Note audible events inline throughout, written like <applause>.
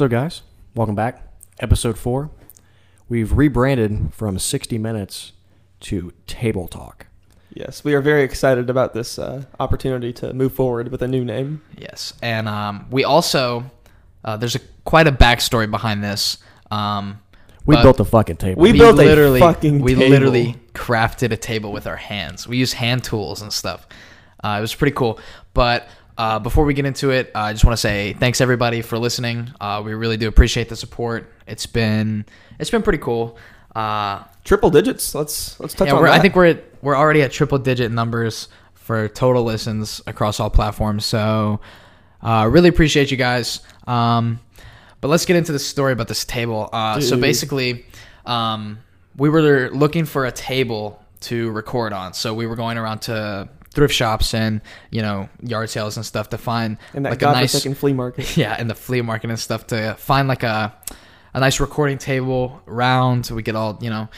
So, guys, welcome back. Episode four. We've rebranded from 60 Minutes to Table Talk. Yes, we are very excited about this uh, opportunity to move forward with a new name. Yes, and um, we also uh, there's a quite a backstory behind this. Um, We built a fucking table. We built a literally, fucking we table. literally crafted a table with our hands. We use hand tools and stuff. Uh, it was pretty cool. But uh, before we get into it, I just want to say thanks everybody for listening. Uh, we really do appreciate the support. It's been it's been pretty cool. Uh, Triple digits. Let's let's touch yeah, on that. I think we're at, we're already at triple digit numbers for total listens across all platforms. So, uh, really appreciate you guys. Um, but let's get into the story about this table. Uh, so basically, um, we were looking for a table to record on. So we were going around to thrift shops and you know yard sales and stuff to find in that like a nice flea market. <laughs> yeah, in the flea market and stuff to find like a a nice recording table round. So we could all, you know,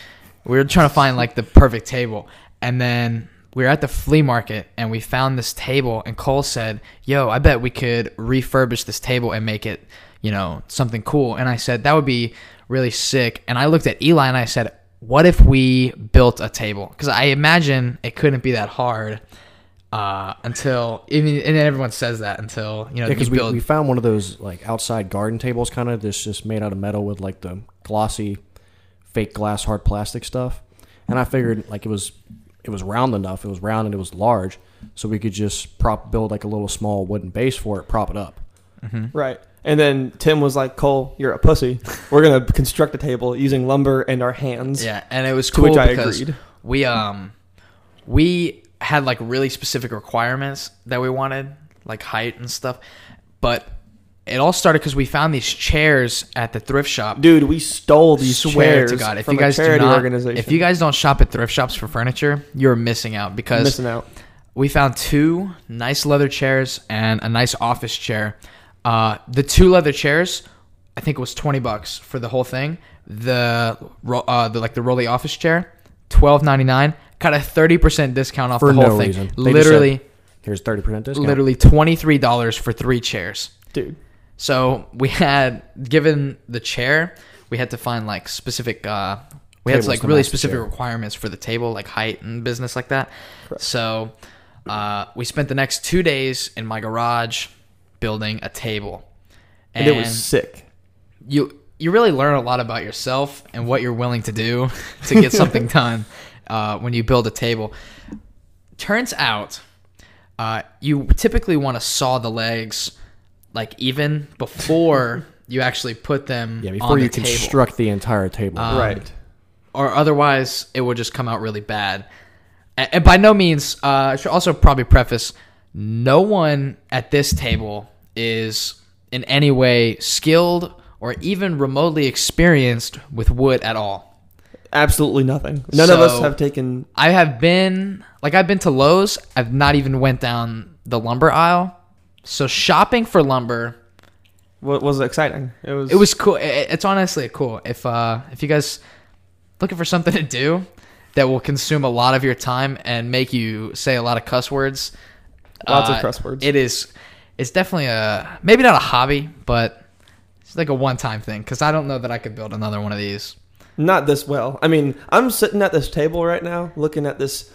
we were trying to find like the perfect table. And then we were at the flea market and we found this table and Cole said, "Yo, I bet we could refurbish this table and make it, you know, something cool." And I said, "That would be really sick." And I looked at Eli and I said, "What if we built a table?" Cuz I imagine it couldn't be that hard. Uh, until even and then everyone says that until you know because you we, we found one of those like outside garden tables, kind of this just made out of metal with like the glossy, fake glass, hard plastic stuff. And I figured like it was it was round enough, it was round and it was large, so we could just prop build like a little small wooden base for it, prop it up. Right. And then Tim was like, "Cole, you're a pussy. We're gonna <laughs> construct a table using lumber and our hands." Yeah, and it was cool which I because agreed. we um we had like really specific requirements that we wanted, like height and stuff. But it all started because we found these chairs at the thrift shop. Dude, we stole these Swear chairs to God, if you guys do not, if you guys don't shop at thrift shops for furniture, you're missing out because missing out, we found two nice leather chairs and a nice office chair. Uh, the two leather chairs, I think it was twenty bucks for the whole thing. The, uh, the like the rolly office chair, twelve ninety nine. Got a thirty percent discount off For the whole no thing. reason. They Literally, Here's thirty percent discount. literally twenty three dollars for three chairs. dude. So we had given the chair, we had to find like specific. Uh, we had like really specific chair. requirements for the table, like height and business like that. So uh, we spent the next two days in my garage building a table, And, it was sick. you you really learn a lot about yourself and what you're willing to do <laughs> to get something <laughs> done uh, when you build a table. Turns out, uh, you typically want to saw the legs like even before you actually put them yeah, on before the you table, construct the entire table. Um, right. or otherwise it would just come out really bad. A- And by no means, uh, I should also probably preface: no one at this table is in any way skilled or even remotely experienced with wood at all. Absolutely nothing. None of us have taken. I have been like I've been to Lowe's. I've not even went down the lumber aisle. So shopping for lumber, What was exciting? It was. it was cool. It's honestly cool. If uh if you guys looking for something <laughs> to do that will consume a lot of your time and make you say a lot of cuss words, Lots of uh, cuss words. It is. It's definitely a maybe not a hobby, but it's like a one time thing. Because I don't know that I could build another one of these. not this well. I mean, I'm sitting at this table right now, looking at this,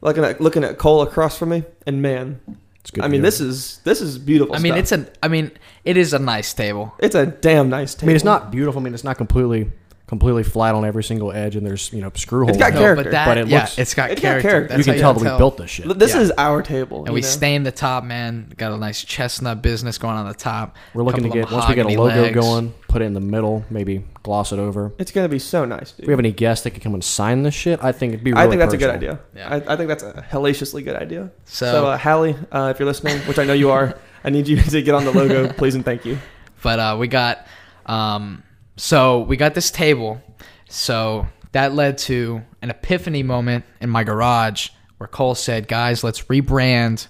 looking at looking at Cole across from me, and man, it's good. I mean, this is this is beautiful. I mean, stuff. it's a. I mean, it is a nice table. it's a damn nice table. I mean, it's not beautiful. I mean, it's not completely completely flat on every single edge, and there's you know screw holes. It's got in it. character, but that, but it yeah, looks- it's got it's got character. character. That's you can tell that we built this shit. This yeah. is our table, And we know? stained the top, man. Got a nice chestnut business going on the top. We're looking to get once we get a logo legs. going, put it in the middle, maybe gloss it over. It's gonna be so nice, dude. If we have any guests that could come and sign this shit, I think it'd be. Really I think that's a good idea. Yeah. I, I think that's a hellaciously good idea. So, So, uh, Hallie, uh, if you're listening, which I know you are, <laughs> I need you <laughs> to get on the logo, please and thank you. but uh, we got, um, so we got this table. So that led to an epiphany moment in my garage where Cole said, "Guys, let's rebrand,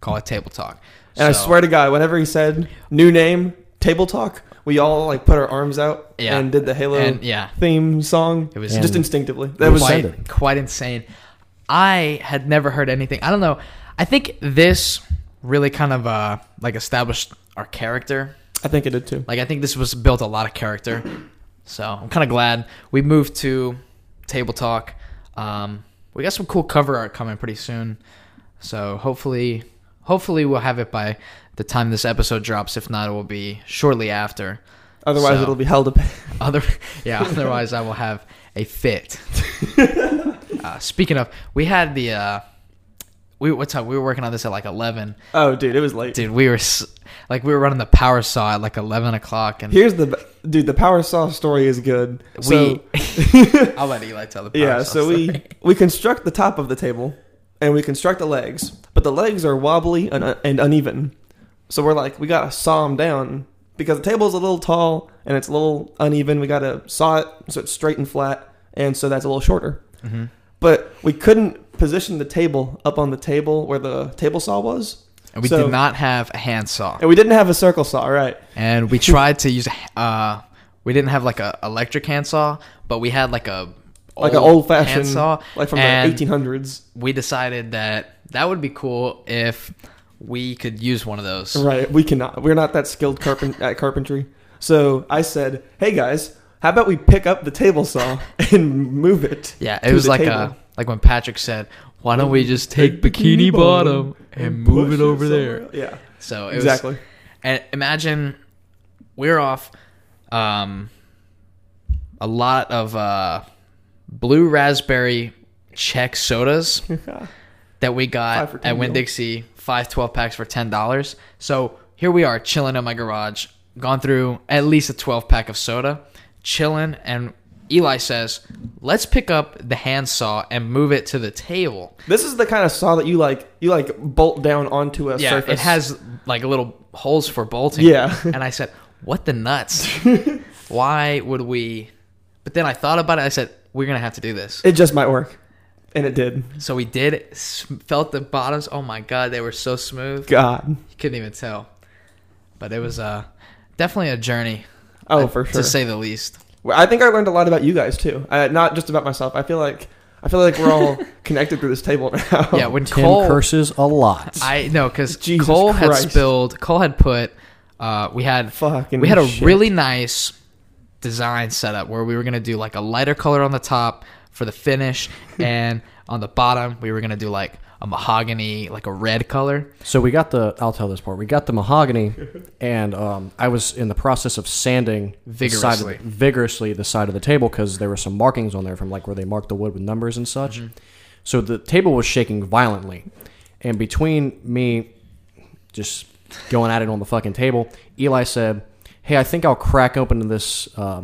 call it Table Talk." And I swear to God, whenever he said new name, table talk, we all like put our arms out Yeah. and did the Halo and yeah, theme song. It was- just instinctively. It That was was quite, excited. quite insane. I had never heard anything. I don't know. I think this really kind of uh, like established our character. I think it did too. Like I think this was built a lot of character. So I'm kind of glad we moved to Table Talk. Um, we got some cool cover art coming pretty soon. So hopefully, hopefully we'll have it by the time this episode drops. If not, it will be shortly after. Otherwise, So- it'll be held up. <laughs> Other, yeah. Otherwise, I will have a fit. <laughs> uh, speaking of, we had the. Uh, we what time? We were working on this at like eleven. Oh, dude, it was late. Dude, we were like we were running the power saw at like eleven o'clock, and Here's the dude. The power saw story is good. So, we. <laughs> I'll let Eli tell the power yeah, saw so we story. we construct the top of the table, and we construct the legs, but the legs are wobbly and, and uneven. So we're like, we gotta saw them down because the table's a little tall and it's a little uneven. We gotta saw it so it's straight and flat, and so that's a little shorter. Mhm. But we couldn't position the table up on the table where the table saw was, And we So- did not have a handsaw, and we didn't have a circle saw. Right? and we tried to use. a- Uh, we didn't have like a electric handsaw, but we had like a Like an old-fashioned- handsaw, Like from and the 1800s. we decided that that would be cool if we could use one of those. Right. We cannot. We're not that skilled carpent <laughs> at carpentry. So I said, "Hey guys, how about we pick up the table saw <laughs> and move it?" Yeah, it was like table. a like when Patrick said, "Why don't we just take Bikini Bottom and move it over there?" Yeah. So it was, Exactly. And imagine we're off um, a lot of uh, blue raspberry Chek sodas <laughs> that we got at 10 Winn Dixie, five 12 packs for $10. So here we are chilling in my garage, gone through at least a 12 pack of soda, chilling. And Eli says, let's pick up the handsaw and move it to the table. This is the kind of saw that you like. You like bolt down onto a Yeah, surface. it has like little holes for bolting. Yeah. <laughs> and I said, "What the nuts? <laughs> Why would we?" But then I thought about it. I said, "We're gonna have to do this." It just might work, and it did. So we did. Felt the bottoms. Oh my god, they were so smooth. God. You couldn't even tell. But it was uh, definitely a journey. Oh, for sure. to say the least. Well, I think I learned a lot about you guys too. Uh, not just about myself. I feel like I feel like we're all <laughs> connected through this table now. Yeah, when Tim Cole, curses a lot. I know because Jesus Cole had Christ. spilled. Cole had put. Uh, we had Fucking we had a shit. really nice design setup where we were gonna do like a lighter color on the top for the finish, <laughs> and on the bottom we were gonna do like a mahogany, like a red color. So we got the. I'll tell this part. We got the mahogany, <laughs> and um, I was in the process of sanding the side of the- Vigorously. vigorously the side of the table because there were some markings on there from like where they marked the wood with numbers and such. Mm-hmm. So the table was shaking violently, and between me just going at it on the fucking table, Eli said, "Hey, I think I'll crack open this." Uh,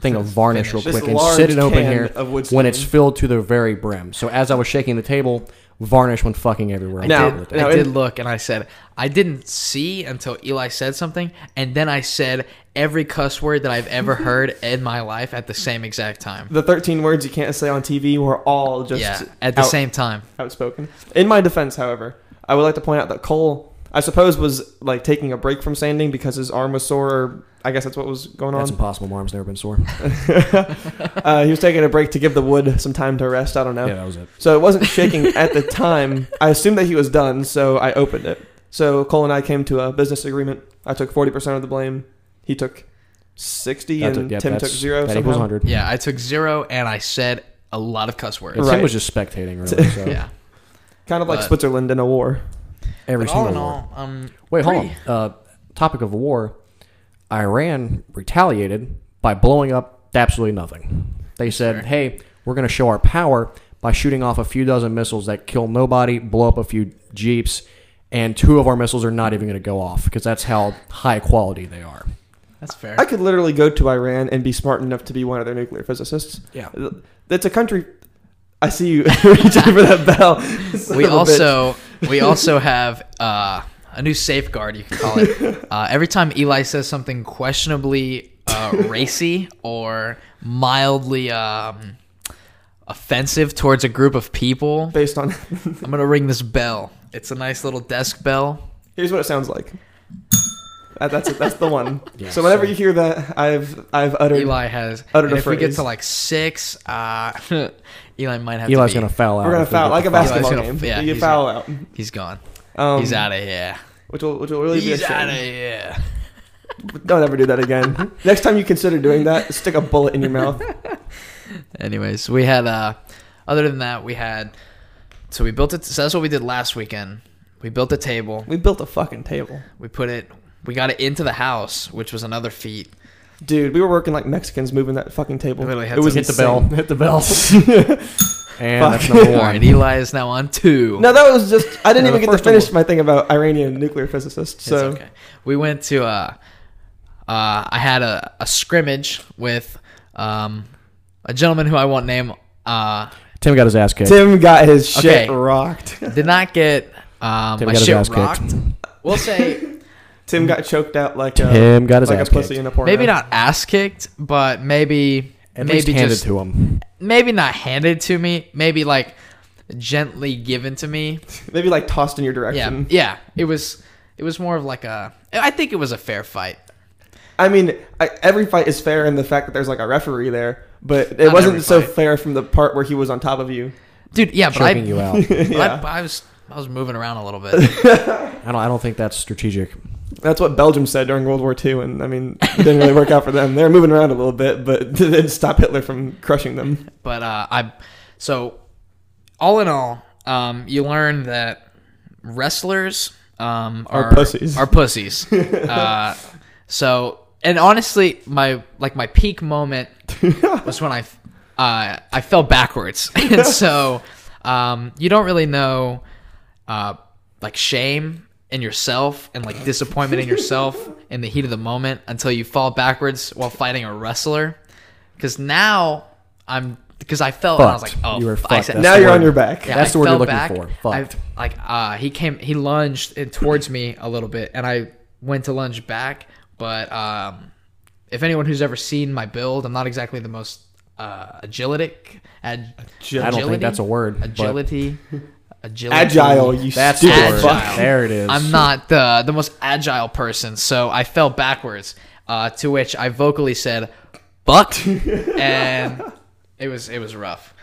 Thing of varnish real This quick and large sit it open can here of wood when it's staining. filled to the very brim. So as I was shaking the table, varnish went fucking everywhere. on the Now- table. I did in- look and I said I didn't see until Eli said something, and then I said every cuss word that I've ever <laughs> heard in my life at the same exact time. The 13 words you can't say on TV were all just yeah, at the out- same time. outspoken. In my defense, however, I would like to point out that Cole, I suppose, was like taking a break from sanding because his arm was sore. Or I guess that's what was going That's on. impossible. My arm's never been sore. <laughs> uh, he was taking a break to give the wood some time to rest. I don't know. Yeah, that was it. So it wasn't shaking at the time. I assumed that he was done, so I opened it. So Cole and I came to a business agreement. I took 40% of the blame. He took 60 That and took- yeah, Tim took that's- zero That equals somehow. 100. Yeah, I took zero and I said a lot of cuss words. And Right. Tim was just spectating, really. So <laughs> Yeah. Kind of like But- Switzerland in a war. Every But all single in war. all, um, Wait, hold pretty- on. Uh, topic of war. Iran retaliated by blowing up absolutely nothing. They said, Sure. "Hey, we're going to show our power by shooting off a few dozen missiles that kill nobody, blow up a few jeeps, and two of our missiles are not even going to go off because that's how high quality they are." That's fair. I could literally go to Iran and be smart enough to be one of their nuclear physicists. Yeah. that's a country. I see you <laughs> reaching for that bell. <laughs> We of bitch. also we also have uh, a new safeguard you can call it. <laughs> Uh, every time Eli says something questionably uh, racy or mildly um, offensive towards a group of people, based on. I'm gonna ring this bell. It's a nice little desk bell. Here's what it sounds like. That, that's it. That's the one. <laughs> Yeah, so whenever so- you hear that, I've I've uttered. Eli has. uttered and a if we get to like six, uh, <laughs> Eli might have Eli's to be. going to foul out. We're gonna if we foul get like a the foul. basketball gonna- game. yeah, you he's foul out. He's gone. Um, He's out of here. Which will which will really be a He's out of here. <laughs> Don't ever do that again. Next time you consider doing that, stick a bullet in your mouth. Anyways, we had uh other than that, we had so we built it so that's what we did last weekend. We built a table. We built a fucking table. We put it we got it into the house, which was another feat. Dude, we were working like Mexicans moving that fucking table. Literally had it was to Hit the bell. Hit the bell. <laughs> <laughs> and Fuck. that's number All one. right, Eli is now on two. No, that was just I didn't No, even the get to first one finish was- my thing about Iranian nuclear physicists. It's So okay. We went to uh uh I had a, a scrimmage with um a gentleman who I won't name uh Tim got his ass kicked. Tim got his shit Okay. rocked. did not get um Tim my got his shit ass kicked. rocked. We'll say Tim mm. got choked out like a, Tim got his like a pussy kicked. in a porno. maybe not ass kicked, but maybe At maybe least handed just to him. maybe not handed to me, maybe like gently given to me. <laughs> Maybe like tossed in your Yeah, direction. yeah. It was it was more of like a. I think it was a fair fight. I mean, I, every fight is fair in the fact that there's like a referee there, but it Not wasn't so fight. fair from the part where he was on top of you. dude. Yeah, but I, Choking you out. <laughs> but <laughs> Yeah. I, I was I was moving around a little bit. I don't. I don't think that's strategic. That's what Belgium said during World War II, and I mean, it didn't really work out for them. They were moving around a little bit, but <laughs> it didn't stop Hitler from crushing them. <laughs> but uh, I so all in all, um, you learn that wrestlers um, Are are, pussies. Are pussies. <laughs> uh, so and honestly, my like my peak moment was when I uh, I fell backwards, and so um, you don't really know uh, like shame in yourself and like disappointment in yourself <laughs> in the heat of the moment until you fall backwards while fighting a wrestler. Because now I'm because I fell and I was like, oh, You were f- I fucked. said- now you're on your back. yeah, That's I the word you're looking back. for. I, like uh, he came, he lunged in towards me a little bit, and I went to lunge back. But um, if anyone who's ever seen my build, I'm not exactly the most uh, agilitic. Ag- Agil- I don't think that's a word. but Agility. Agility. Agile, you That's the stupid word. fuck. There it is. I'm not the the most agile person, so I fell backwards. Uh, to which I vocally said, "Buck," <laughs> and it was it was rough.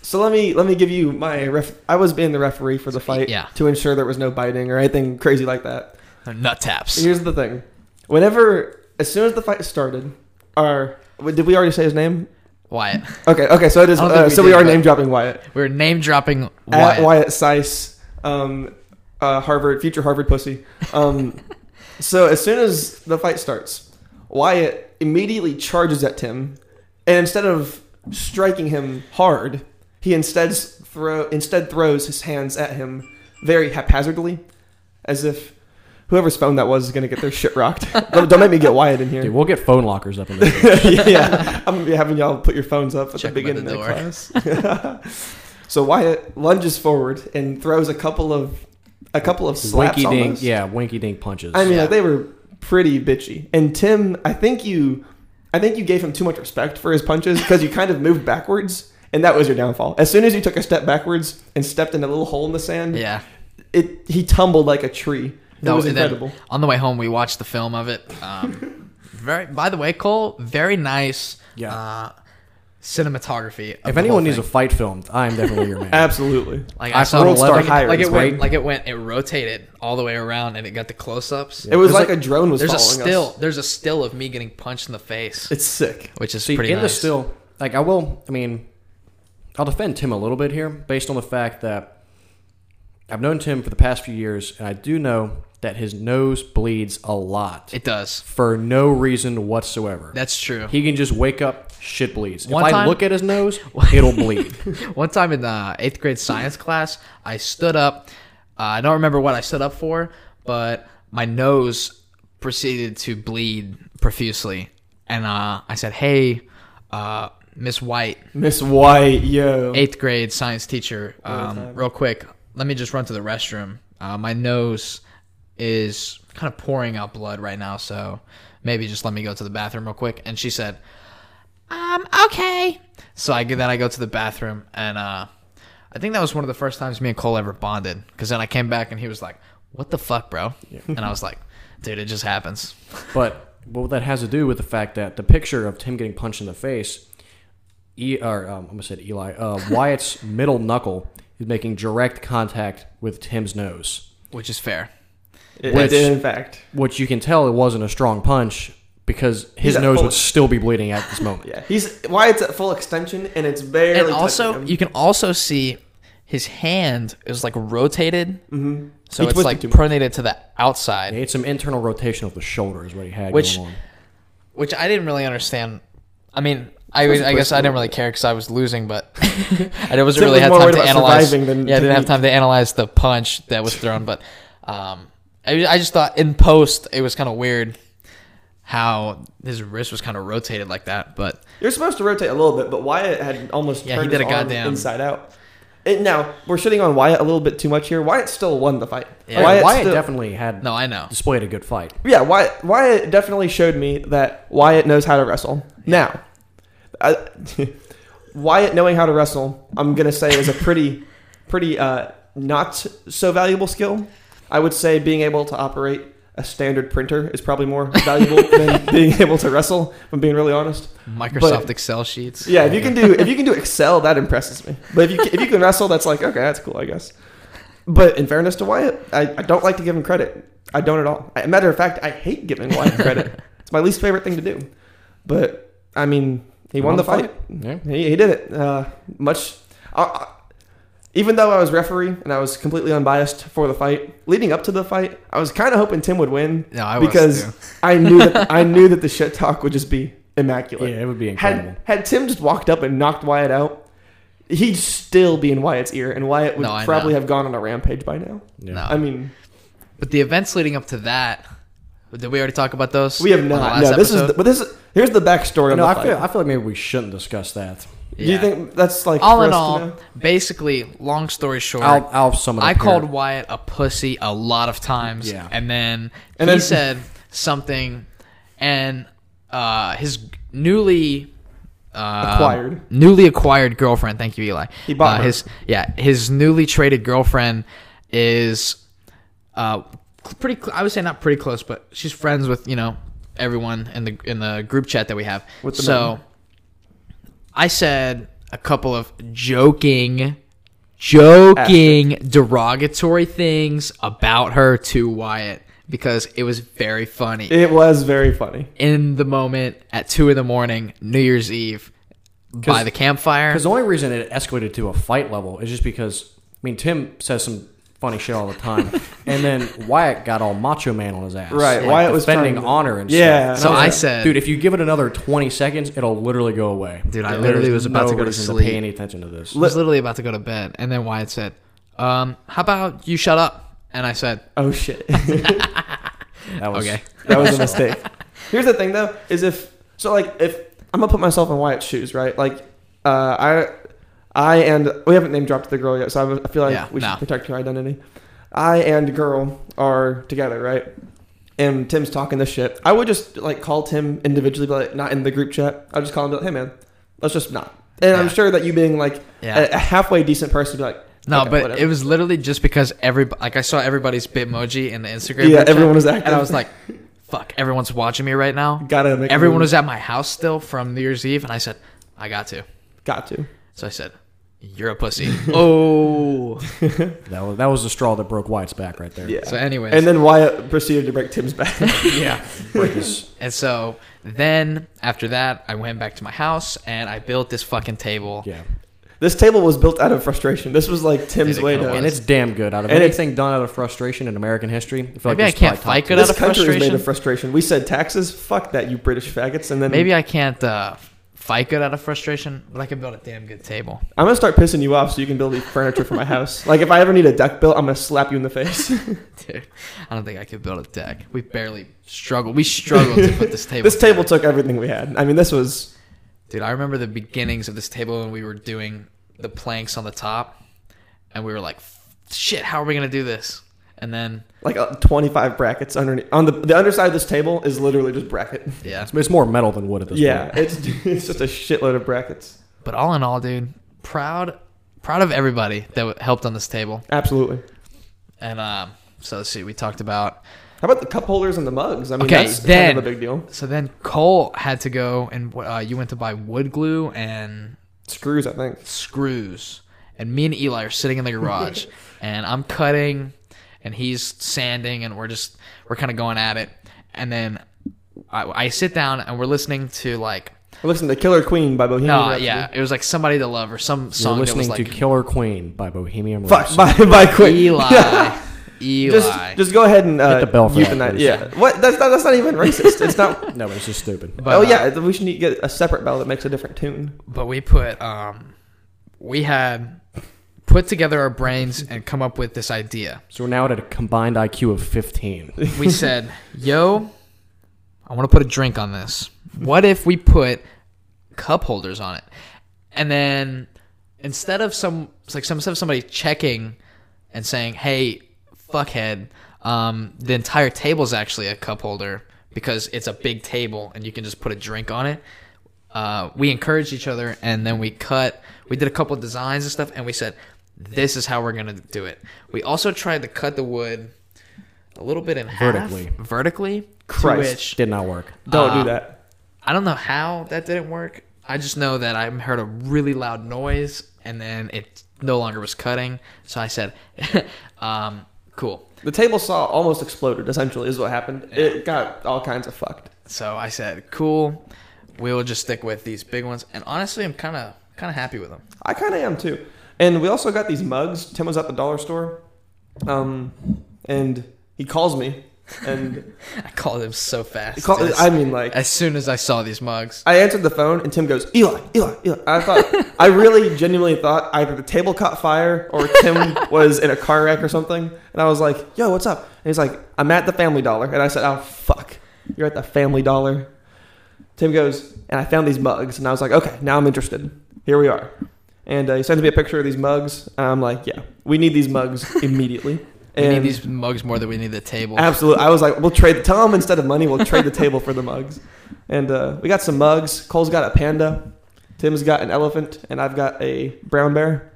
So let me let me give you my ref. I was being the referee for the fight Yeah. to ensure there was no biting or anything crazy like that. Nut taps. Here's the thing: whenever, as soon as the fight started, our did we already say his name? Wyatt. Okay, okay, so it is. I don't think Uh, we so we are name dropping Wyatt. We're name dropping At Wyatt. Wyatt Seiss, um, uh, Harvard, future Harvard pussy. Um, <laughs> so as soon as the fight starts, Wyatt immediately charges at Tim, and instead of striking him hard, he instead throw instead throws his hands at him very haphazardly, as if whoever's phone that was is gonna get their shit rocked. <laughs> don't, don't make me get Wyatt in here. Dude, we'll get phone lockers up in this. <laughs> yeah, I'm gonna be having y'all put your phones up at Check the 'em at beginning the of class. <laughs> so Wyatt lunges forward and throws a couple of a couple of slaps. winky dink. almost. Yeah, winky dink punches. I mean, Yeah. like, they were pretty bitchy. And Tim, I think you, I think you gave him too much respect for his punches because you kind of moved backwards, and that was your downfall. As soon as you took a step backwards and stepped in a little hole in the sand, yeah. it he tumbled like a tree. It No, was incredible. on the way home, we watched the film of it. Um, <laughs> very. By the way, Cole, very nice. Yeah. Uh, cinematography. if anyone needs a fight filmed, I'm definitely your <laughs> man. Absolutely. like I I saw saw World Star Eleven- Hires, like it right? went like it went it rotated all the way around and it got the close-ups. It was There's like, a drone was There's a still us. there's a still of me getting punched in the face, It's sick. which is See, pretty in the still, like I will. I mean, I'll defend Tim a little bit here, based on the fact that I've known Tim for the past few years, and I do know that his nose bleeds a lot it does. for no reason whatsoever. That's true. he can just wake up, shit bleeds. One if I look at his nose, <laughs> it'll bleed. <laughs> One time in the eighth grade science class, I stood up. Uh, I don't remember what I stood up for, but my nose proceeded to bleed profusely, and uh, I said, "Hey, uh, Miss White, Miss White, yo. eighth grade science teacher, um, real quick, let me just run to the restroom. Uh, my nose is kind of pouring out blood right now, so maybe just let me go to the bathroom real quick." And she said, "Um, okay." So I get that I go to the bathroom, and uh, I think that was one of the first times me and Cole ever bonded. Because then I came back and he was like, "What the fuck, bro?" And I was like, "Dude, it just happens." <laughs> But what that has to do with the fact that the picture of Tim getting punched in the face, e, or um, I'm gonna say Eli, uh, Wyatt's <laughs> middle knuckle is making direct contact with Tim's nose. Which is fair. It, Which- it did, in fact. Which you can tell it wasn't a strong punch because his He's nose full- would still be bleeding at this moment. <laughs> Yeah, he's why it's at full extension, and it's barely. and also him. you can also see his hand is like rotated, Mhm. so He it's like pronated to the outside, He had some internal rotation of the shoulder is what he had Which- going on. which I didn't really understand. I mean, I, Supposed was, I guess twist I a didn't really care because I was losing, but <laughs> I wasn't really was had time to analyze. than Yeah, I didn't have time to analyze the punch that was thrown, but um, I, I just thought in post it was kind of weird how his wrist was kind of rotated like that, but You're supposed to rotate a little bit, but Wyatt had almost Yeah, turned he did his a goddamn- inside out. And now we're shitting on Wyatt a little bit too much here. Wyatt still won the fight. Yeah. Wyatt, Wyatt still- definitely had no, I know. displayed a good fight. Yeah, Wyatt, Wyatt definitely showed me that Wyatt knows how to wrestle. Now, I, Wyatt knowing how to wrestle, I'm gonna say is a pretty, pretty uh, not so valuable skill. I would say being able to operate a standard printer is probably more valuable <laughs> than being able to wrestle. If I'm being really honest. Microsoft Excel sheets. Yeah, if you can do if you can do Excel, that impresses me. But if you if you can wrestle, that's like okay, that's cool, I guess. But in fairness to Wyatt, I, I don't like to give him credit. I don't at all. A matter of fact, I hate giving Wyatt credit. it's my least favorite thing to do. But I mean, he, won, the fight. Yeah. He, he did it. Uh, much. Uh, uh, even though I was referee and I was completely unbiased for the fight, leading up to the fight, I was kind of hoping Tim would win No, I was because. <laughs> I knew that I knew that the <laughs> shit talk would just be immaculate. Yeah, it would be incredible. Had had Tim just walked up and knocked Wyatt out, he'd still be in Wyatt's ear, and Wyatt would No, probably know. have gone on a rampage by now. Yeah. No. I mean, But the events leading up to that, did we already talk about those? we have not. No, this is. The, but this is here's the backstory. No, I the feel. I feel like maybe we shouldn't discuss that. Do you think that's like all for in us to all, know? basically, long story short, I'll, I'll sum it up I here. called Wyatt a pussy a lot of times, Yeah. and then And he then- said something, and uh, his newly uh, Acquired. newly acquired girlfriend. Thank you, Eli. He bought uh, her. his yeah his newly traded girlfriend is uh pretty. Cl- I would say not pretty close, but she's friends with you know everyone in the in the group chat that we have. With the so. I said a couple of joking, joking, derogatory things about her to Wyatt because it was very funny It was very funny. in the moment at two in the morning, New Year's Eve, by the campfire. Because the only reason it escalated to a fight level is just because I mean Tim says some funny shit all the time, and then Wyatt got all macho man on his ass. Right, like Wyatt was defending trying to- honor and Yeah. stuff. So And I said- dude, if you give it another twenty seconds, it'll literally go away. Dude, I literally was about to go to reason sleep. pay any attention to this. I was literally about to go to bed, and then Wyatt said, um, "How about you shut up?" And I said, Oh shit. <laughs> That was "Okay." That was a mistake. Here's the thing, though, is if so, like, if I'm gonna put myself in Wyatt's shoes, right? Like, uh, I, I and we haven't name dropped the girl yet, so I, I feel like Yeah, we should no. protect her identity. I and girl are together, right? And Tim's talking this shit. I would just like call Tim individually, but like, not in the group chat. I'd just call him, like, "Hey, man, let's just not." And I'm sure that you being like Yeah. a, a halfway decent person, would be like, No, "Okay, but whatever." it was literally just because every like I saw everybody's Bitmoji in the Instagram. Yeah, everyone was active. and I was like, "Fuck!" Everyone's watching me right now. gotta Everyone was at my house still from New Year's Eve, and I said, "I got to." got to. So I said, "You're a pussy." <laughs> oh. <laughs> that was that was the straw that broke Wyatt's back right there. Yeah. So, anyways, and then Wyatt proceeded to break Tim's back. <laughs> yeah. Break his- And so then after that, I went back to my house and I built this fucking table. yeah. This table was built out of frustration. This was like Tim's way to. And it's damn good. Out of And it's- anything done out of frustration in American history, I feel like Maybe I this can't fight top good two. out this country is made of frustration. We said taxes. Fuck that, you British faggots. And then Maybe I can't uh, fight good out of frustration, but I can build a damn good table. I'm gonna start pissing you off so you can build furniture for my house. Like if I ever need a deck built, I'm gonna slap you in the face. <laughs> Dude, I don't think I could build a deck. We barely struggled. We struggled to put this <laughs> table. this table took everything we had. I mean, this was Dude, I remember the beginnings of this table when we were doing the planks on the top, and we were like, "Shit, how are we gonna do this?" And then, like uh, 25 brackets underneath. On the the underside of this table is literally just bracket. yeah. It's more metal than wood at this Yeah, point. it's <laughs> it's just a shitload of brackets. But all in all, dude, proud, proud of everybody that helped on this table. Absolutely. And um, so let's see, we talked about. How about the cup holders and the mugs? I mean, Okay, that's then- kind of a big deal. So then Cole had to go and uh, you went to buy wood glue and Screws, I think. screws. And me and Eli are sitting in the garage, <laughs> and I'm cutting, and he's sanding, and we're just we're kind of going at it. And then I, I sit down and we're listening to like We're listening to Killer Queen by Bohemian no, Rhapsody. yeah, it was like somebody to love or some song. You're song that listening was like to Killer Queen by Bohemian Fuck, Rhapsody. by, by Queen. Eli. <laughs> Eli. Just, just go ahead and uh, Hit the bell for that, euthanize- Yeah, what? That's not, that's not even racist. It's not. <laughs> no, it's just stupid. But, oh uh, yeah, we should need to get a separate bell that makes a different tune. but we put um we had put together our brains and come up with this idea. So we're now at a combined IQ of 15. We said, "Yo, I want to put a drink on this. What if we put cup holders on it?" And then instead of some like some instead of somebody checking and saying, "Hey, fuckhead," um, the entire table's actually a cup holder because it's a big table and you can just put a drink on it. Uh, we encouraged each other and then we cut. We did a couple of designs and stuff, and we said, "This is how we're gonna do it." We also tried to cut the wood a little bit in Vertically. half, vertically. to Christ. which Did not work. Don't Uh, do that. I don't know how that didn't work. I just know that I heard a really loud noise and then it no longer was cutting. So I said, <laughs> um, cool. The table saw almost exploded. Essentially, is what happened. It got all kinds of fucked. So I said, cool. We will just stick with these big ones. And honestly, I'm kind of kind of happy with them. I kind of am too. And we also got these mugs. Tim was at the dollar store, um, and he calls me, and <laughs> I called him so fast. as, I mean, like as soon as I saw these mugs. I answered the phone, and Tim goes, "Eli, Eli, Eli." I thought, I really genuinely thought either the table caught fire or Tim <laughs> was in a car wreck or something. And I was like, "Yo, what's up?" And he's like, "I'm at the Family Dollar," and I said, "Oh fuck, you're at the Family Dollar." Tim goes, and I found these mugs, and I was like, "Okay, now I'm interested. Here we are." And uh, he sends me a picture of these mugs. I'm like, "Yeah, we need these mugs <laughs> immediately." We And need these mugs more than we need the table. Absolutely. I was like, we'll trade. Tell them instead of money, we'll trade the table for the mugs. And uh, we got some mugs. Cole's got a panda. Tim's got an elephant, and I've got a brown bear.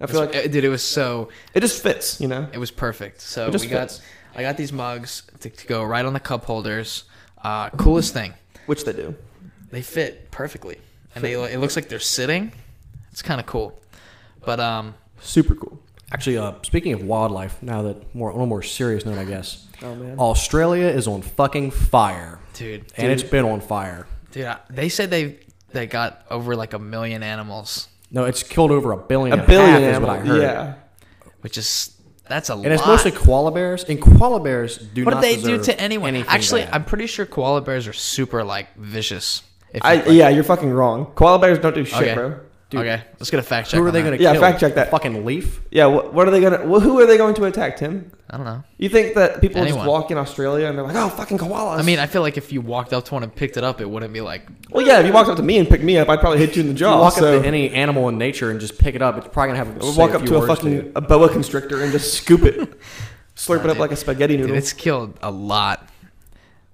I feel like Uh, dude, it was so it just fits, you know. It was perfect. So It we got. I got these mugs to, to go right on the cup holders. Uh, coolest thing, Which they do. they fit perfectly, and they it looks like they're sitting. It's kind of cool, but um, Super cool. Actually, uh, speaking of wildlife, now that more on a more serious note, I guess Oh man. Australia is on fucking fire, dude, and it's been on fire. dude, I, they said they they got over like a million animals, No, it's killed over a billion. A and billion is what I heard. Yeah. which is that's a lot. and lot. it's mostly koala bears. And koala bears do what not did they do to anyone? Actually, bad. I'm pretty sure koala bears are super like vicious. If you, I yeah, you're fucking wrong. Koala bears don't do shit, Okay. bro. Dude, okay, let's get a fact check. Who are on they going to Yeah, kill? fact check that. A fucking leaf. Yeah. What, what are they gonna? Well, who are they going to attack, Tim? I don't know. You think that people Anyone. just walk in Australia and they're like, oh, fucking koalas? I mean, I feel like if you walked up to one and picked it up, it wouldn't be like well, yeah. If you walked up to me and picked me up, I'd probably hit you in the jaw. walk so up to any animal in nature and just pick it up. It's probably gonna have. We'll walk up to a fucking you. a boa constrictor and just scoop it, <laughs> slurp it up dude. like a spaghetti Dude, noodle. it's killed a lot.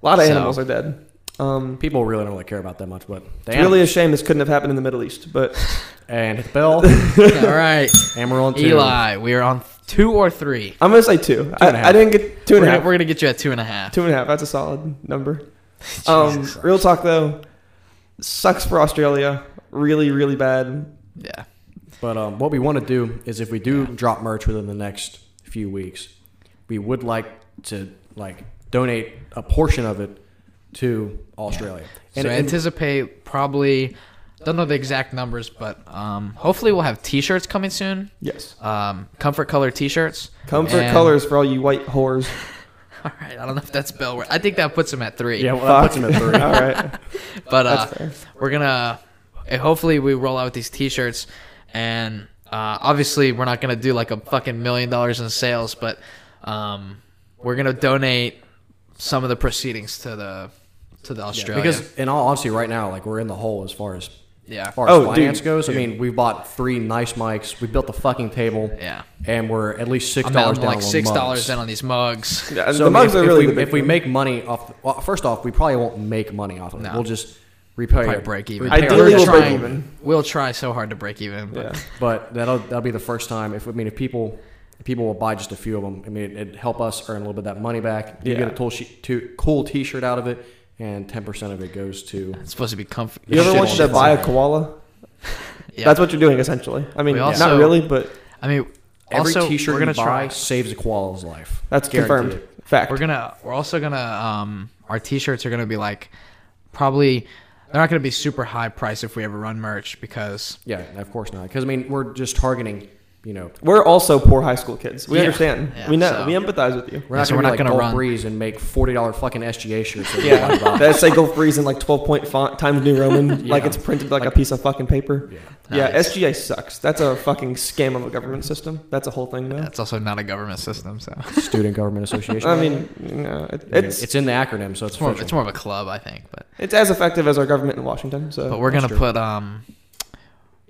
a lot of so- animals are dead. Um, People really don't really care about that much, but the it's really a shame this couldn't have happened in the Middle East. But <laughs> and hit the bell. <laughs> All right, and we're on two. Eli, we are on two or three. I'm gonna say two. I, and a half. I didn't get two We're and a gonna, half. we're gonna get you at two and a half. Two and a half. That's a solid number. <laughs> Um, real talk though, sucks for Australia. Really, really bad. Yeah, But um, what we want to do is, if we do drop merch within the next few weeks, we would like to like donate a portion of it to Australia. so anticipate probably. Don't know the exact numbers, but um, hopefully we'll have T-shirts coming soon. Yes. Um, comfort color T-shirts. Comfort And- colors for all you white whores. <laughs> All right, I don't know if that's bell. word. I think that puts him at three. yeah, well, that puts Fuck. them at three. <laughs> all right. <laughs> but uh, we're gonna uh, hopefully we roll out with these t-shirts and uh, obviously we're not gonna do like a fucking million dollars in sales but um, we're gonna donate some of the proceedings to the to the australia Because in all honesty, right now, like we're in the hole as far as yeah as far as Oh, finance dude. goes. I mean, we bought three nice mics. We built the fucking table. yeah And we're at least six i'm dollars down like on six mugs. dollars in on these mugs Yeah, So the I mean, mugs if, are if really we, big if we thing. make money off. Well, first off, we probably won't make money off of it. No. We'll just repay Probably break even repay our Ideally, We're we'll break trying- even. we'll try so hard to break even but Yeah. But that'll that'll be the first time. If I mean, if people if people will buy just a few of them, I mean, it'd help us earn a little bit of that money back. You Yeah. get a cool, she- to, cool T-shirt out of it, and ten percent of it goes to. it's supposed to be comfy You ever Shit want on to buy a koala? <laughs> yeah. That's what you're doing essentially. I mean, We not really, but i mean Every Also, T-shirt we're you gonna buy try. saves a koala's life. That's Guaranteed confirmed. it. Fact. We're gonna. We're also gonna. Um, our T-shirts are gonna be like, probably. They're not gonna be super high price if we ever run merch because Yeah, of course not. Because I mean, we're just targeting. You know, We're also poor high school kids. We Yeah. understand. Yeah, we know. so- We empathize with you. we're Yeah, not so gonna, we're like gonna Gulf run. Breeze and make forty dollar fucking SGA shirts. that Yeah, everybody buys. that say Gulf Breeze in like 12 point font Times New Roman, <laughs> like it's printed like, a piece of fucking paper. yeah. Yeah, SGA sucks. That's a fucking scam of a government system. That's a whole thing, though. that's also not a government system. So Student Government Association. <laughs> I mean, you know, it, it's it's in the acronym, so it's it's more. It's more of a club, I think. But it's as effective as our government in Washington. So but we're gonna true. put um.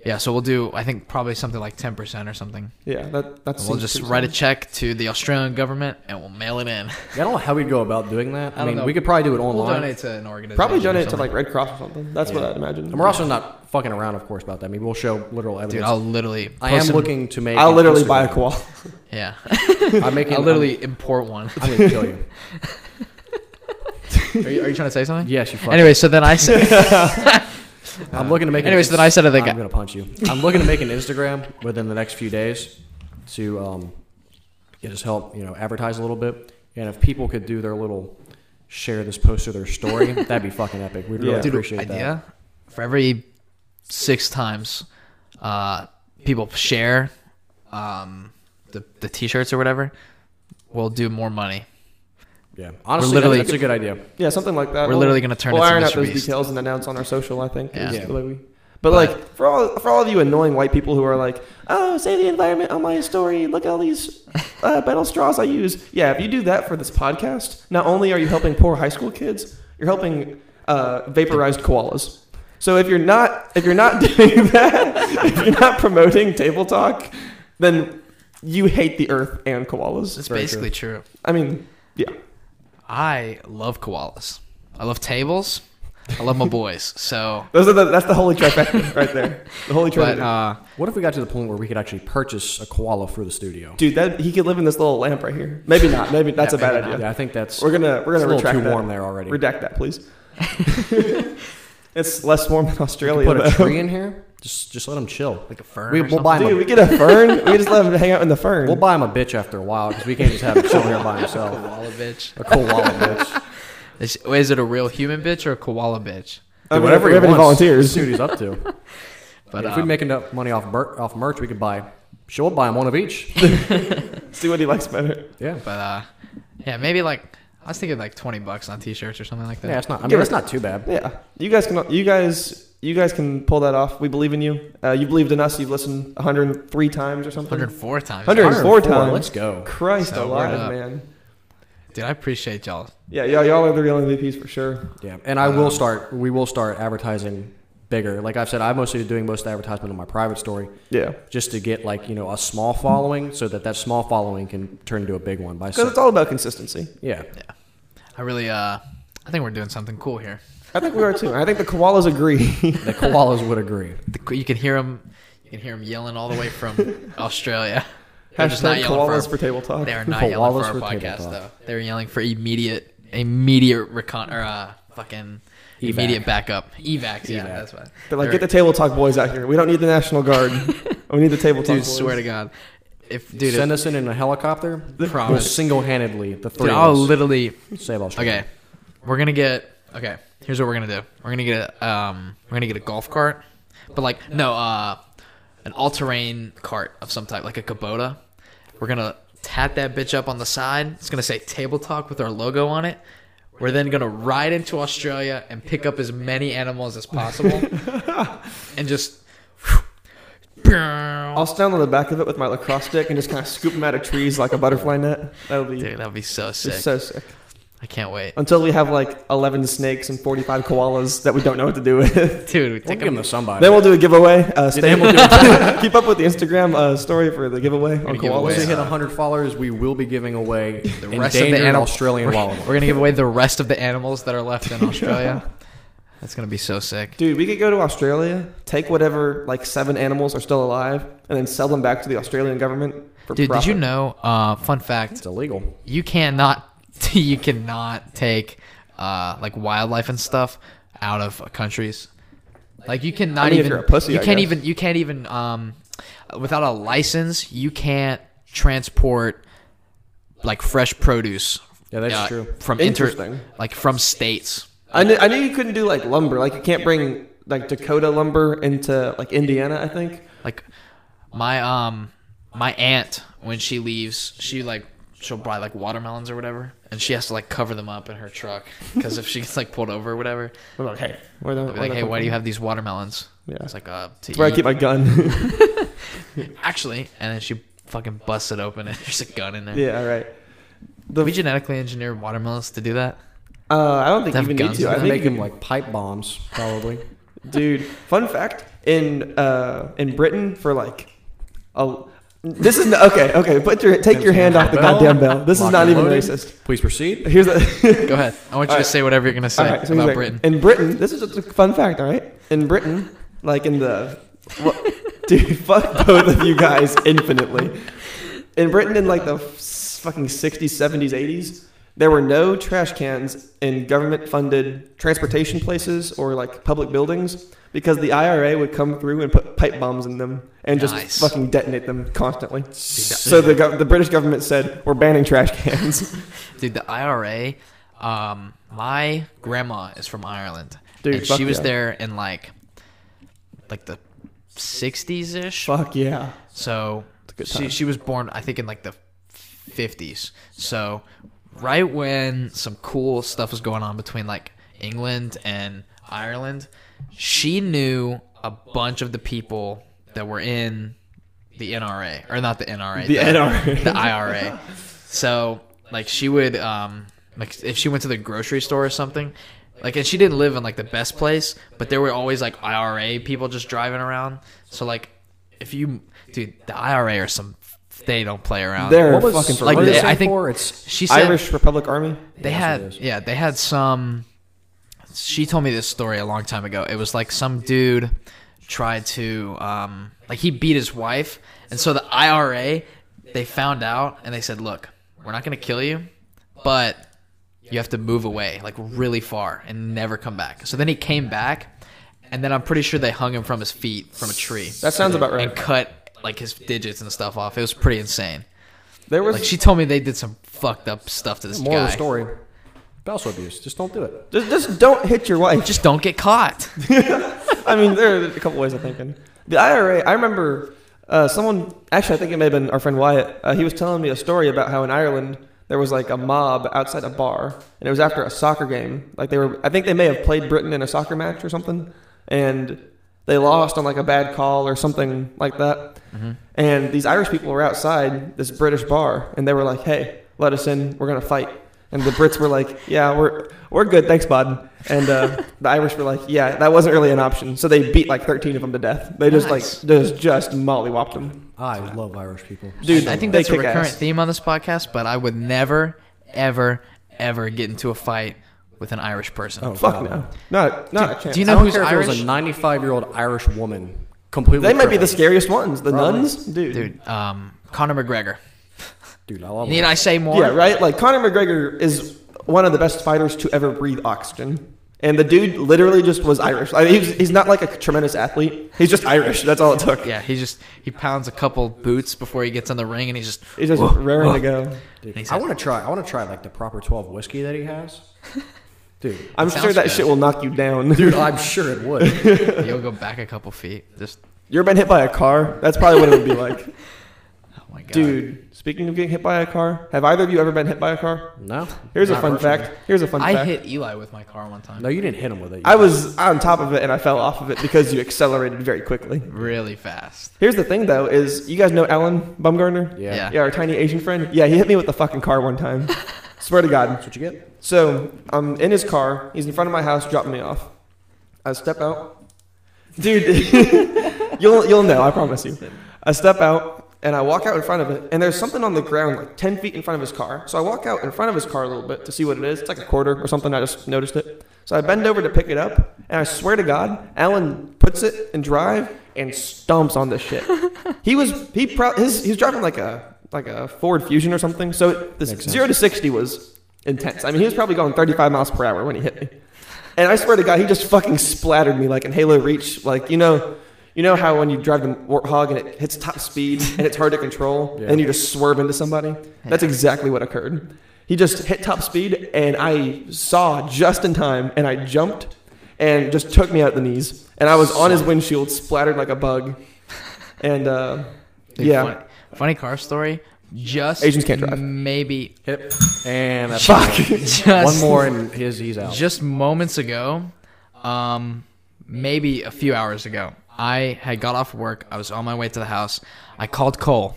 Yeah, so we'll do. I think probably something like ten percent or something. yeah, that that's. And we'll just write a check to the Australian government and we'll mail it in. Yeah, I don't know how we'd go about doing that. I, I mean, know. we could probably do it We'll online. donate to an organization. probably donate to like Red Cross or something. That's what I'd imagine. and we're also not fucking around, of course, about that. I mean, we'll show literal evidence. Dude, I'll literally. I am some- looking to make. I'll an literally buy a koala. <laughs> Yeah, <laughs> I'm making. I'll literally import one. I'm, I'm gonna kill you. <laughs> Are you, are you trying to say something? Yes, you. Fucking, Anyway, so then I said. I'm looking to make. Anyways, an, then I said to the I'm guy- gonna punch you. I'm looking to make an Instagram within the next few days to um, yeah, just help you know advertise a little bit. And if people could do their little share this post to their story, <laughs> that'd be fucking epic. We'd really Yeah. Dude, appreciate that. idea for every six times uh, people share um, the the t-shirts or whatever, we'll do more money. Yeah, honestly, literally- that's a good idea. Yeah, something like that. We're literally gonna turn We'll it to iron out those Beast. details and announce on our social. I think. Yeah. Yeah. we. But, But- like for all for all of you annoying white people who are like, oh, save the environment on my story. Look at all these uh, metal straws I use. Yeah, if you do that for this podcast, not only are you helping poor high school kids, you're helping uh, vaporized koalas. So if you're not if you're not <laughs> doing that, if you're not promoting table talk, then you hate the earth and koalas. It's very basically true. I mean, yeah. I love koalas. I love tables. I love my boys. So, <laughs> Those are the, that's the holy trifecta right there. The holy but trinity. uh, What if we got to the point where we could actually purchase a koala for the studio? Dude, that he could live in this little lamp right here. Maybe not. Maybe that's Yeah, a bad maybe idea. Yeah, I think that's We're gonna we're gonna a little retract too that. warm there already. Redact that, please. <laughs> it's less warm in We Australia. could put a tree in here. Just just let him chill. like a fern. We, we'll something. buy 'em Dude, we <laughs> get a fern. we just let him hang out in the fern. We'll buy him a bitch after a while because we can't just have him chilling here by <laughs> himself. koala bitch. A koala <laughs> bitch. Is, is it a real human bitch or a koala bitch? I mean, whatever if we have any wants. volunteers. See what he's up to. But if we um, make enough money off mer- off merch, we could buy. Sure, we'll buy him one of each. See what he likes better. Yeah. but uh, yeah, maybe like I was thinking like twenty bucks on t-shirts or something like that. Yeah, it's not. I mean, it- it's not too bad. Yeah, you guys can. You guys. You guys can pull that off. We believe in you. Uh, you believed in us. You've listened 103 times or something. 104 times. 104 times. Let's go. Christ So, alive, man. Dude, I appreciate y'all. Yeah, yeah, y'all are the real MVPs for sure. Yeah, and I will Um, start. We will start advertising bigger. Like I've said, I'm mostly doing most of the advertisement on my private story, Yeah, just to get like you know a small following, so that that small following can turn into a big one by. because it's all about consistency. Yeah. Yeah, I really uh, I think we're doing something cool here. I think we are too. I think the koalas agree. the koalas would agree. The, you can hear them. You can hear them yelling all the way from <laughs> Australia. They're just not Hashtag yelling koalas for. for table talk. They are not yelling Koalas for our for table podcast talk. though. They're yelling for immediate, immediate recon or uh, fucking Evac. immediate backup. Evacs. Yeah, Evac. that's what. They're like, get the table talk boys out here. We don't need the National Guard. <laughs> we need the table talk dude. boys. Swear to God, if dude, Send if, us in in a helicopter. We'll promise. single-handedly the three dude, of I'll us literally. save Australia. Okay, we're gonna get. Okay, here's what we're gonna do. We're gonna get a um, we're gonna get a golf cart, but like no, uh, an all-terrain cart of some type, like a Kubota. We're gonna tat that bitch up on the side. It's gonna say Table Talk with our logo on it. We're then gonna ride into Australia and pick up as many animals as possible, <laughs> and just. I'll stand on the back of it with my lacrosse stick and just kind of scoop them out of trees like a butterfly net. That'll be Dude, that'd be so sick. so sick. I can't wait. Until we have like 11 snakes and 45 koalas that we don't know what to do with. <laughs> Dude, we We'll take them them. to somebody. then we'll do a giveaway. Uh, stay, we'll do a, <laughs> keep up with the Instagram uh, story for the giveaway on gonna away Once we koalas. hit 100 followers, we will be giving away <laughs> The rest of the endangered animal- Australian we're, we're gonna give away the rest of the animals that are left in Australia. That's gonna be so sick. Dude, we could go to Australia, take whatever like seven animals are still alive, and then sell them back to the Australian government for Dude, profit. did you know? Uh, fun fact: It's illegal. you cannot, <laughs> you cannot take uh, like wildlife and stuff out of countries. Like you cannot I mean, even. pussy, you I can't guess. even. You can't even. Um, without a license, you can't transport like fresh produce. Yeah, that's uh, true. From inter, Interesting. like from states. I knew, I knew you couldn't do like lumber. Like you can't bring like Dakota lumber into like Indiana. I think. Like my um my aunt when she leaves, she like she'll buy like watermelons or whatever, and she has to like cover them up in her truck because if she gets like pulled over or whatever, I'm like, hey, where the, they'll be like, hey, why do you have these watermelons? Yeah. It's like uh to That's where I eat. keep my gun. <laughs> actually, and then she fucking busts it open and <laughs> there's a gun in there. yeah, all right. Did we genetically engineer watermelons to do that? Uh, I don't think To you have even need guns to. I I think make you them like pipe bombs, probably. Dude, fun fact in uh in Britain for like a this is no, okay. Okay, put your take your hand off the goddamn bell. This is not even racist. Please proceed. Here's the <laughs> Go ahead. I want you All to right. say whatever you're gonna say all right. So he's about like, Britain. in Britain, this is just a fun fact. All right, in Britain, like in the what, <laughs> dude, fuck both of you guys infinitely. In Britain, in like the fucking sixties, seventies, eighties, there were no trash cans in government-funded transportation places or like public buildings because the IRA would come through and put pipe bombs in them and just Nice. fucking detonate them constantly. So the gov- the British government said we're banning trash cans. <laughs> Dude, the IRA. Um, my grandma is from Ireland, Dude, and fuck she was yeah. there in like, like the '60s ish. Fuck yeah. So good she time. she was born, I think, in like the '50s. So right when some cool stuff was going on between like England and Ireland, she knew a bunch of the people that were in the NRA or not the NRA, The NRA. the IRA. So like she would um like if she went to the grocery store or something. Like and she didn't live in like the best place, but there were always like IRA people just driving around. So like if you dude, the IRA are some they don't play around. They're What was fucking like? for What they- I I think- for? It's she said Irish Republic Army. they Yes, had yeah they had some she told me this story a long time ago. It was like some dude tried to um like he beat his wife and so the ira they found out and they said look we're not going to kill you but you have to move away like really far and never come back. So then he came back and then i'm pretty sure they hung him from his feet from a tree. That sounds about right. and cut like his digits and stuff off. It was pretty insane. There was like she told me they did some fucked up stuff to this more guy. story. Spousal abuse. Just don't do it. just, just don't hit your wife. just don't get caught <laughs> I mean, there are a couple ways of thinking. The IRA. I remember uh, someone. Actually, I think it may have been our friend Wyatt. Uh, he was telling me a story about how in Ireland there was like a mob outside a bar, and it was after a soccer game. Like they were. I think they may have played Britain in a soccer match or something, and they lost on like a bad call or something like that. And these Irish people were outside this British bar, and they were like, "Hey, let us in. We're gonna fight." And the Brits were like, "Yeah, we're we're good, thanks, bud." And uh, the Irish were like, "Yeah, that wasn't really an option." So they beat like thirteen of them to death. They just Nice. like just just mollywopped them. I love Irish people. Dude, I think they that's a kick recurrent ass. theme on this podcast, but I would never, ever, ever get into a fight with an Irish person. Oh, Fuck God. no, not not a chance. do you I know don't who's care if it was Irish? a 95 year old Irish woman. Completely. They might be the scariest ones. The Probably. nuns, dude. Dude, um, Conor McGregor. Dude, I love Need them. I say more? Yeah, right. Like Conor McGregor is one of the best fighters to ever breathe oxygen. And the dude literally just was Irish. Like, he's, he's not like a tremendous athlete. He's just Irish. That's all it took. Yeah, he just he pounds a couple boots before he gets in the ring, and he's just He's just Whoa, raring whoa. to go. Dude, I want to try. I want to try like the proper 12 whiskey that he has. <laughs> Dude, I'm sure that good. shit will knock you down. dude, I'm sure it would. you'll go back a couple feet. Just You ever been hit by a car? That's probably what it would be like. <laughs> my god, Dude, speaking of getting hit by a car, have either of you ever been hit by a car? No. Here's a not fun personally. fact. Here's a fun fact. I fact. hit Eli with my car one time. No, you didn't hit him with it. You I was on top of it and I fell off of it because you accelerated very quickly. really fast. Here's the thing though, is you guys know Alan Bumgarner? Yeah. Yeah. Yeah, our tiny Asian friend. Yeah, he hit me with the fucking car one time. <laughs> Swear to God. That's what you get. So I'm in his car. He's in front of my house, dropping me off. I step out, dude. <laughs> you'll you'll know. I promise you. I step out and I walk out in front of it, and there's something on the ground like ten feet in front of his car. So I walk out in front of his car a little bit to see what it is. It's like a quarter or something. I just noticed it. So I bend over to pick it up, and I swear to God, Alan puts it in drive and stomps on this shit. <laughs> He was he pro- his he was driving like a like a Ford Fusion or something. So this zero to sixty was intense. I mean, he was probably going 35 miles per hour when he hit me. And I swear to God, he just fucking splattered me like in Halo Reach. Like, you know, You know how when you drive the Warthog and it hits top speed and it's hard to control, Yeah. and you just swerve into somebody? That's exactly what occurred. He just hit top speed, and I saw just in time, and I jumped, and just took me out the knees, and I was on his windshield, splattered like a bug, and uh, Dude, yeah, Funny, funny car story. Just Asians can't drive. Maybe Hip. And that's Fuck. <laughs> just one more and his he's out. just moments ago, um, maybe a few hours ago, I had got off work. I was on my way to the house. I called Cole.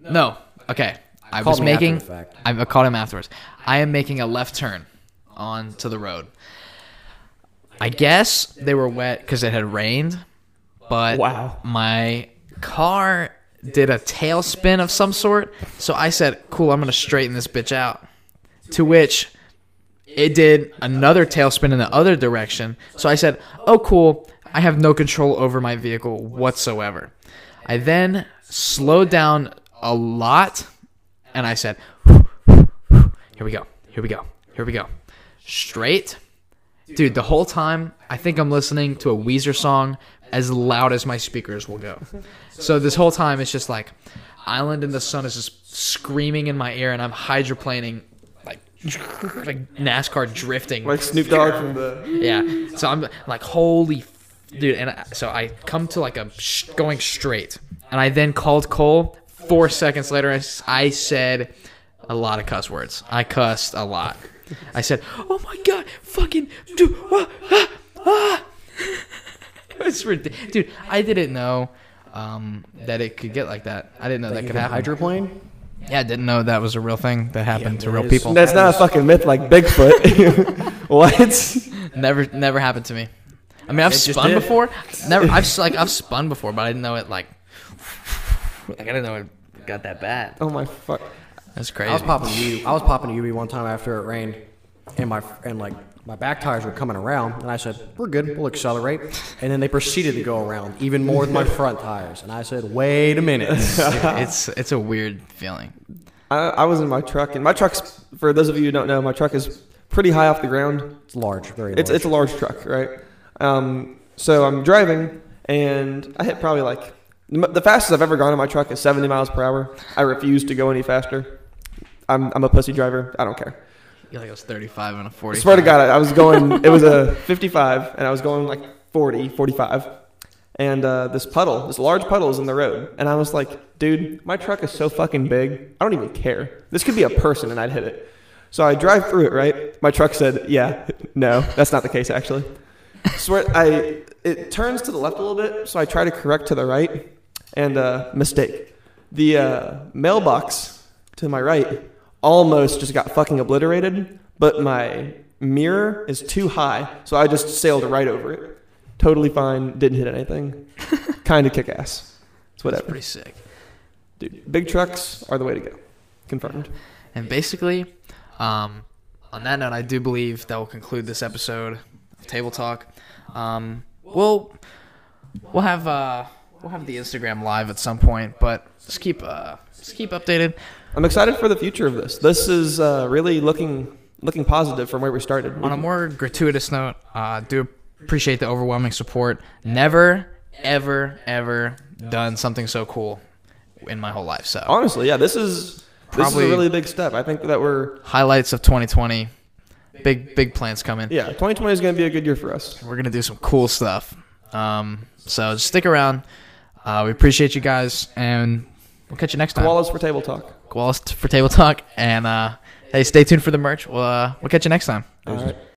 No, okay. I was making. I I called him afterwards. I am making a left turn onto the road. I guess they were wet because it had rained, but Wow. my car did a tailspin of some sort. So I said, "Cool, I'm gonna straighten this bitch out." To which it did another tailspin in the other direction. So I said, "Oh, cool. I have no control over my vehicle whatsoever." I then slowed down a lot, and I said, "Here we go. Here we go. Here we go. Straight." Dude, the whole time I think I'm listening to a Weezer song as loud as my speakers will go. So this whole time it's just like Island in the Sun is just screaming in my ear and I'm hydroplaning like like NASCAR drifting. like Snoop Dogg from the. Yeah. So I'm like, holy, dude. And I, so I come to like a sh- going straight, and I then called Cole. Four seconds later, I, I said a lot of cuss words. I cussed a lot. I said, "Oh my god, fucking dude, ah, ah, ah." <laughs> it's ridiculous, dude. I didn't know um, that it could get like that. I didn't know that, You could happen. hydroplane. yeah, I didn't know that was a real thing that happened to real is. people. That's not a fucking myth like Bigfoot. <laughs> what? <laughs> Never, never happened to me. I mean, I've It spun did. before. <laughs> Never, I've like I've spun before, but I didn't know it like. Like I didn't know it got that bad. Oh my fuck. That's crazy. I was crazy. popping U. I was popping a UV one time after it rained, and my and like my back tires were coming around, and I said, "We're good. We'll accelerate." And then they proceeded to go around even more than my front tires, and I said, "Wait a minute." <laughs> it's it's a weird feeling. I, I was in my truck, and my truck's for those of you who don't know, my truck is pretty high off the ground. It's large, very large. It's it's a large truck, right? Um, so I'm driving, and I hit probably like the fastest I've ever gone in my truck is 70 miles per hour. I refuse to go any faster. I'm I'm a pussy driver. I don't care. You like it was 35 and a I 40. swear to God, I I was going. It was a 55, and I was going like 40, 45. And uh, this puddle, this large puddle, is in the road, and I was like, "Dude, my truck is so fucking big. I don't even care. This could be a person, and I'd hit it." So I drive through it. Right, my truck said, "Yeah, <laughs> no, that's not the case actually." Swear, I it turns to the left a little bit, so I try to correct to the right, and uh, mistake. The uh, mailbox to my right almost just got fucking obliterated, but my mirror is too high, so I just sailed right over it. Totally fine, didn't hit anything. <laughs> kind of kick ass. It's That's whatever. pretty sick. Dude, big trucks are the way to go. Confirmed. And basically, um, on that note, I do believe that will conclude this episode Table Talk. Um, we'll we'll have uh, we'll have the Instagram live at some point, but just keep uh, just keep updated. I'm excited for the future of this. This is uh, really looking looking positive from where we started. On a more gratuitous note, uh, do appreciate the overwhelming support. Never, ever, ever done something so cool in my whole life. So Honestly, yeah, this is this is Probably- a really big step. I think that we're highlights of 2020. Big big plans coming. yeah, 2020 is going to be a good year for us. We're gonna do some cool stuff. Um, so just stick around. Uh, we appreciate you guys, and we'll catch you next time. Koalas for table talk. Koalas for table talk, and uh, hey, stay tuned for the merch. We'll uh, we'll catch you next time. All right.